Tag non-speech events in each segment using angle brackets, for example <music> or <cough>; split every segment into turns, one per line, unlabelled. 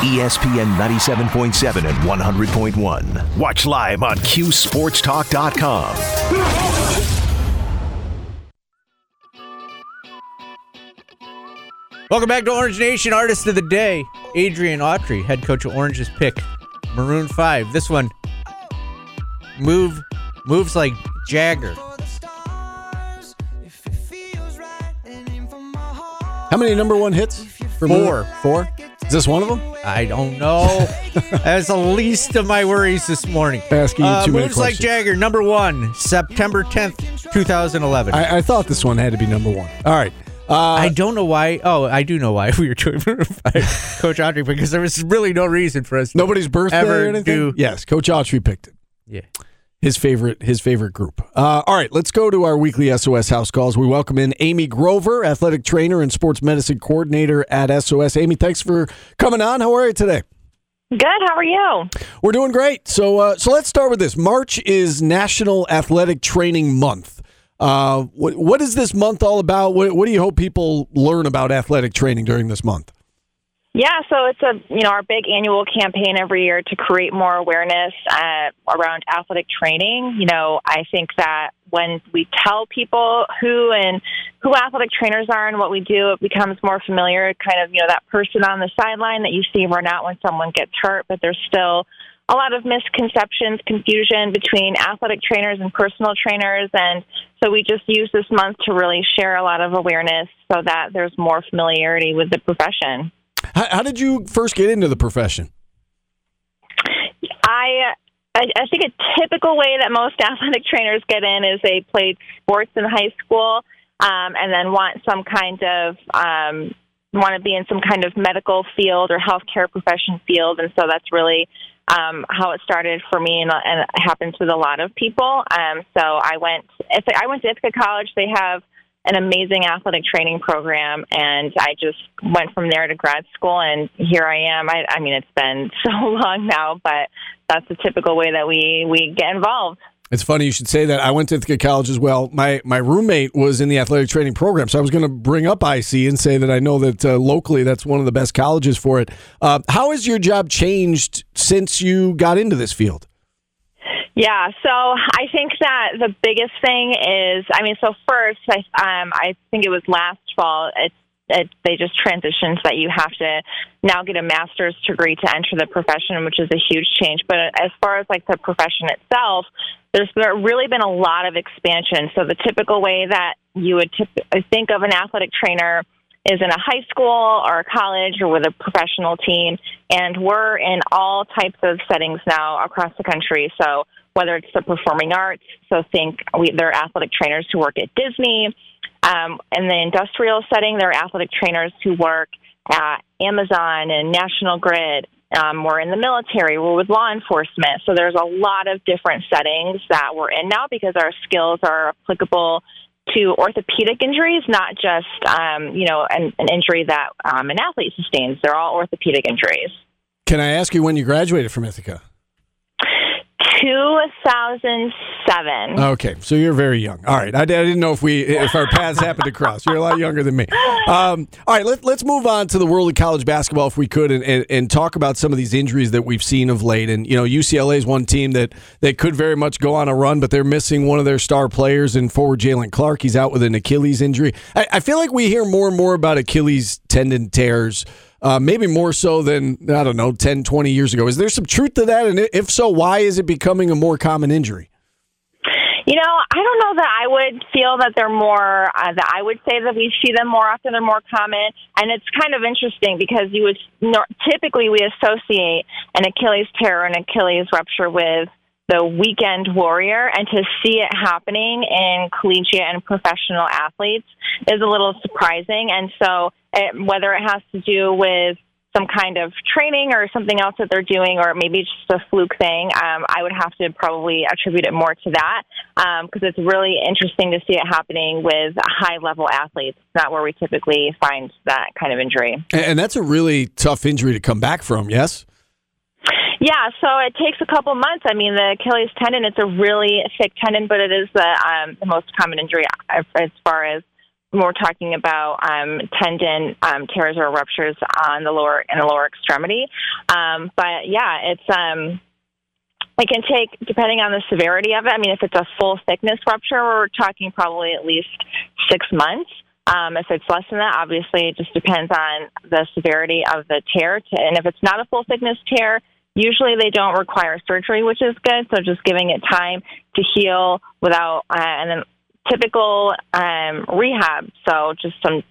ESPN 97.7 and 100.1. Watch live on QSportsTalk.com.
Welcome back to Orange Nation Artist of the Day. Adrian Autry, head coach of Orange's pick. Maroon 5. This one move moves like Jagger.
How many number one hits? For
Four.
Four? Is this one of them?
I don't know. <laughs> That's the least of my worries this morning.
Asking you
Uh,
too many
moves like
questions.
Jagger, number one, September 10th, 2011. I,
I, I thought this one had to be number one. All right. Uh, I
don't know why. Oh, I do know why <laughs> we were doing Coach Autry, because there was really no reason for us to
nobody's birthday
ever
or anything?
do.
Yes, Coach Autry picked it.
Yeah.
His favorite, his favorite group. Uh, all right, let's go to our weekly SOS house calls. We welcome in Amy Grover, athletic trainer and sports medicine coordinator at SOS. Amy, thanks for coming on. How are you today?
Good. How are you?
We're doing great. So, uh, so let's start with this. March is National Athletic Training Month. Uh, what, what is this month all about? What, what do you hope people learn about athletic training during this month?
Yeah, so it's a you know our big annual campaign every year to create more awareness uh, around athletic training. You know, I think that when we tell people who and who athletic trainers are and what we do, it becomes more familiar. Kind of you know that person on the sideline that you see run out when someone gets hurt, but there's still a lot of misconceptions, confusion between athletic trainers and personal trainers, and so we just use this month to really share a lot of awareness so that there's more familiarity with the profession.
How, how did you first get into the profession?
I, I I think a typical way that most <laughs> athletic trainers get in is they played sports in high school um, and then want some kind of um, want to be in some kind of medical field or healthcare profession field, and so that's really um, how it started for me, and, and it happens with a lot of people. Um, so I went I went to Ithaca College. They have an amazing athletic training program, and I just went from there to grad school, and here I am. I, I mean, it's been <laughs> so long now, but that's the typical way that we we get involved.
It's funny you should say that. I went to Ithaca College as well. My my roommate was in the athletic training program, so I was going to bring up IC and say that I know that uh, locally that's one of the best colleges for it. Uh, how has your job changed since you got into this field?
Yeah, so I think that the biggest thing is, I mean, so first, I um, I think it was last fall. It's it, they just transitioned that you have to now get a master's degree to enter the profession, which is a huge change. But as far as like the profession itself, there's really been a lot of expansion. So the typical way that you would tip- think of an athletic trainer is in a high school or a college or with a professional team, and we're in all types of settings now across the country. So whether it's the performing arts, so think we, there are athletic trainers who work at Disney. Um, in the industrial setting, there are athletic trainers who work at Amazon and National Grid. Um, we're in the military. We're with law enforcement. So there's a lot of different settings that we're in now because our skills are applicable to orthopedic injuries, not just um, you know an, an injury that um, an athlete sustains. They're all orthopedic injuries.
Can I ask you when you graduated from Ithaca?
2007.
Okay, so you're very young. All right, I, I didn't know if we if our paths happened to cross. You're a lot younger than me. Um, all right, let, let's move on to the world of college basketball if we could, and, and, and talk about some of these injuries that we've seen of late. And you know, UCLA is one team that that could very much go on a run, but they're missing one of their star players and forward Jaylen Clark. He's out with an Achilles injury. I, I feel like we hear more and more about Achilles tendon tears. Uh, maybe more so than, I don't know, 10, 20 years ago. Is there some truth to that? And if so, why is it becoming a more common injury?
You know, I don't know that I would feel that they're more, uh, that I would say that we see them more often, they're more common. And it's kind of interesting because you would, typically we associate an Achilles tear or an Achilles rupture with the weekend warrior and to see it happening in collegiate and professional athletes is a little surprising. And so, it, whether it has to do with some kind of training or something else that they're doing, or maybe just a fluke thing, um, I would have to probably attribute it more to that because it's really interesting to see it happening with high level athletes. It's not where we typically find that kind of injury.
And, and that's a really tough injury to come back from, yes?
Yeah, so it takes a couple months. I mean, the Achilles tendon, it's a really thick tendon, but it is the, um, the most common injury as far as we're talking about um, tendon um, tears or ruptures on the lower in the lower extremity. Um, but yeah, it's um, it can take depending on the severity of it. I mean, if it's a full thickness rupture, we're talking probably at least six months. Um, if it's less than that, obviously it just depends on the severity of the tear. To, and if it's not a full thickness tear, usually they don't require surgery, which is good. So just giving it time to heal without, uh, and then typical um, rehab. So just some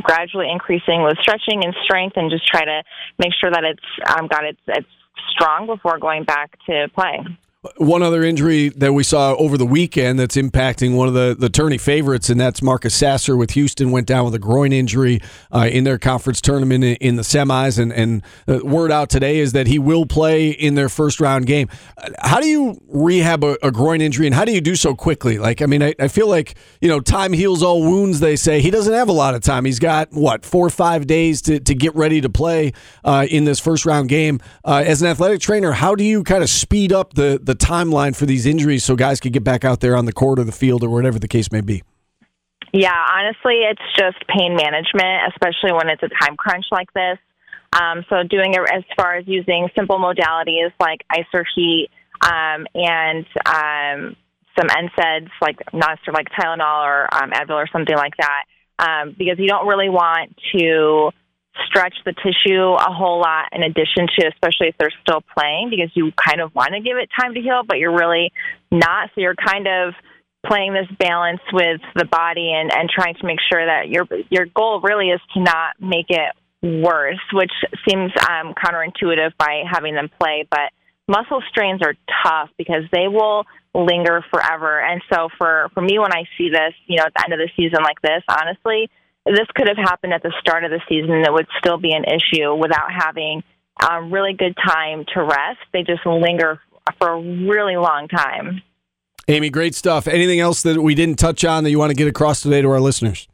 gradually increasing with stretching and strength, and just try to make sure that it's um, got its its strong before going back to play.
One other injury that we saw over the weekend that's impacting one of the, the tourney favorites, and that's Marcus Sasser with Houston, went down with a groin injury uh, in their conference tournament in, in the semis. And, and the word out today is that he will play in their first round game. How do you rehab a, a groin injury, and how do you do so quickly? Like, I mean, I, I, feel like, you know, time heals all wounds, they say. He doesn't have a lot of time. He's got, what, four or five days to, to get ready to play uh, in this first round game. Uh, as an athletic trainer, how do you kind of speed up the, the the timeline for these injuries so guys could get back out there on the court or the field or whatever the case may be?
Yeah, honestly, it's just pain management, especially when it's a time crunch like this. Um, so, doing it as far as using simple modalities like ice or heat um, and um, some NSAIDs like not like Tylenol or um, Advil or something like that, um, because you don't really want to stretch the tissue a whole lot in addition to especially if they're still playing because you kind of want to give it time to heal but you're really not. So you're kind of playing this balance with the body and and trying to make sure that your your goal really is to not make it worse which seems um counterintuitive by having them play but muscle strains are tough because they will linger forever. And so for for me when i see this you know at the end of the season like this honestly this could have happened at the start of the season and it would still be an issue without having a really good time to rest. They just linger for a really long time.
Amy, great stuff. Anything else that we didn't touch on that you want to get across today to our listeners?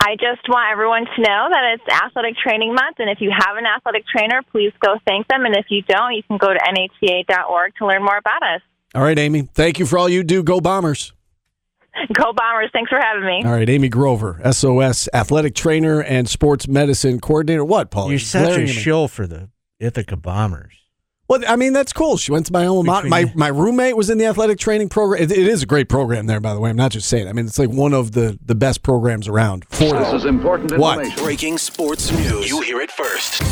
I just want everyone to know that it's athletic training month, and if you have an athletic trainer, please go thank them. And if you don't, you can go to nhta.org to learn more about us.
All right, Amy. Thank you for all you do. Go Bombers.
Go Bombers. Thanks for having me.
All right, Amy Grover, SOS athletic trainer and sports medicine coordinator. What, Paul?
You're such a shill for the Ithaca Bombers.
Well, I mean, that's cool. She went to my alma mater. My, my roommate was in the athletic training program. It, it is a great program there, by the way. I'm not just saying. I mean, it's like one of the, the best programs around.
For this is important information.
What? Breaking sports news. You hear it first.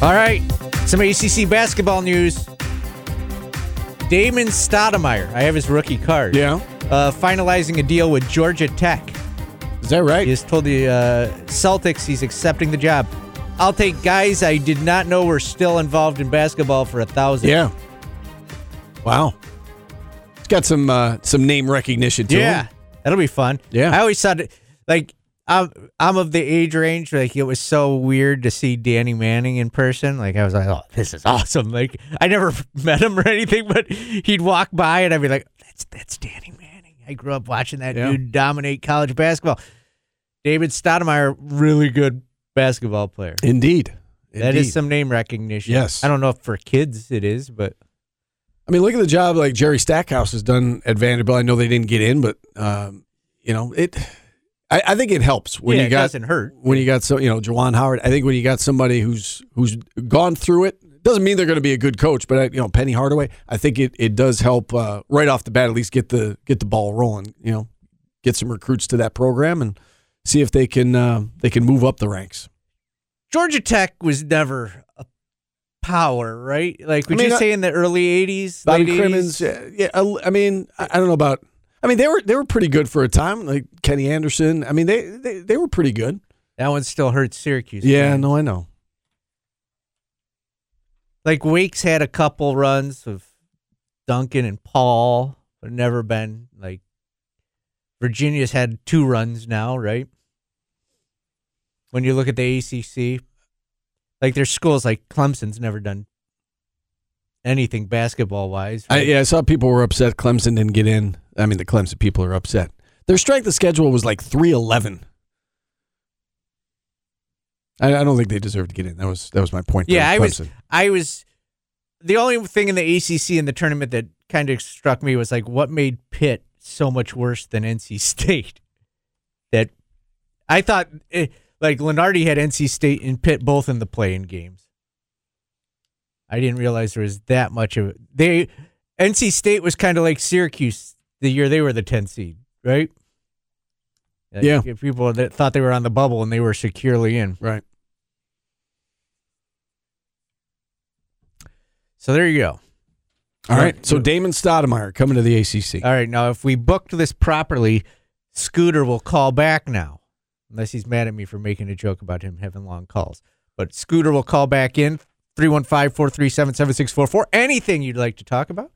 All right. Some ACC basketball news. Damon Stoudamire. I have his rookie card.
Yeah
uh, finalizing a deal with Georgia Tech.
Is that right?
He has told the uh, Celtics he's accepting the job. I'll take guys I did not know were still involved in basketball for a thousand.
Yeah. Wow. It's got some uh, some name recognition to
yeah,
him.
that'll be fun.
Yeah.
I always thought like I'm I'm of the age range like it was so weird to see Danny Manning in person. Like I was like, oh, this is awesome. Like I never <laughs> met him or anything, but he'd walk by and I'd be like, that's that's Danny Manning. I grew up watching that yeah. dude dominate college basketball. David Stoudamire, really good basketball player.
Indeed.
That
Indeed.
is some name recognition.
Yes.
I don't know if for kids it is, but.
I mean, look at the job like Jerry Stackhouse has done at Vanderbilt. I know they didn't get in, but, um, you know, it. I, I, think it helps when
yeah,
you got
doesn't hurt
when you got so you know Juwan Howard. I think when you got somebody who's who's gone through it, doesn't mean they're going to be a good coach, but uh, you know Penny Hardaway, I think it, it does help uh, right off the bat at least get the get the ball rolling. You know, get some recruits to that program and see if they can uh, they can move up the ranks.
Georgia Tech was never a power, right? Like would I mean, you say in the early '80s,
Bobby Cremins? Yeah, yeah, I mean, I, I don't know about. I mean, they were they were pretty good for a time. Like Kenny Anderson. I mean, they they, they were pretty good.
That one still hurts Syracuse.
Yeah, no, I know.
Like Wake's had a couple runs of Duncan and Paul, but never been like Virginia's had two runs now, right? When you look at the ACC, like there's schools like Clemson's never done anything basketball wise.
Right? I, yeah, I saw people were upset Clemson didn't get in. I mean, the Clemson people are upset. Their strength of schedule was like 311. I, I don't think they deserve to get in. That was that was my point.
Yeah, I was I was the only thing in the ACC in the tournament that kind of struck me was like what made Pitt so much worse than NC <laughs> State. that I thought eh, like Lunardi had NC State and Pitt both in the playing games. I didn't realize there was that much of it. They NC State was kind of like Syracuse the year they were the 10 seed, right?
Yeah.
People that thought they were on the bubble and they were securely in.
Right.
So there you go.
All right. So Damon Stoudamire coming to the ACC.
All right, now if we booked this properly, Scooter will call back now, unless he's mad at me for making a joke about him having long calls. But Scooter will call back in 315 437 7644. Anything you'd like to talk about?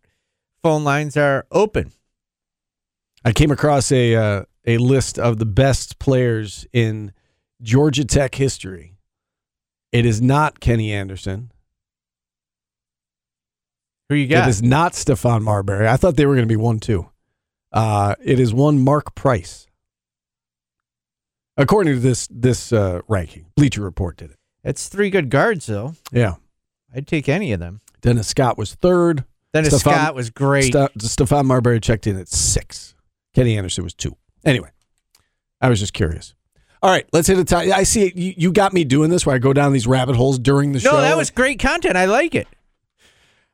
Phone lines are open.
I came across a uh, a list of the best players in Georgia Tech history. It is not Kenny Anderson.
Who you
It
got?
is not Stephon Marbury. I thought they were going to be one too. Uh, it is one Mark Price. According to this this uh, ranking, Bleacher Report did it.
It's three good guards, though.
Yeah.
I'd take any of them.
Dennis Scott was third.
Dennis
Stephon-
Scott was great.
Ste- Stephon Marbury checked in at six. Kenny Anderson was two. Anyway, I was just curious. All right, let's hit a time. I see it. You, you got me doing this where I go down these rabbit holes during the show.
no, that was great content. I like it.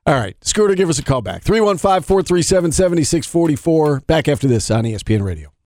All right, Scooter, give us a call back. 315 437 7644. Back after this on ESPN Radio.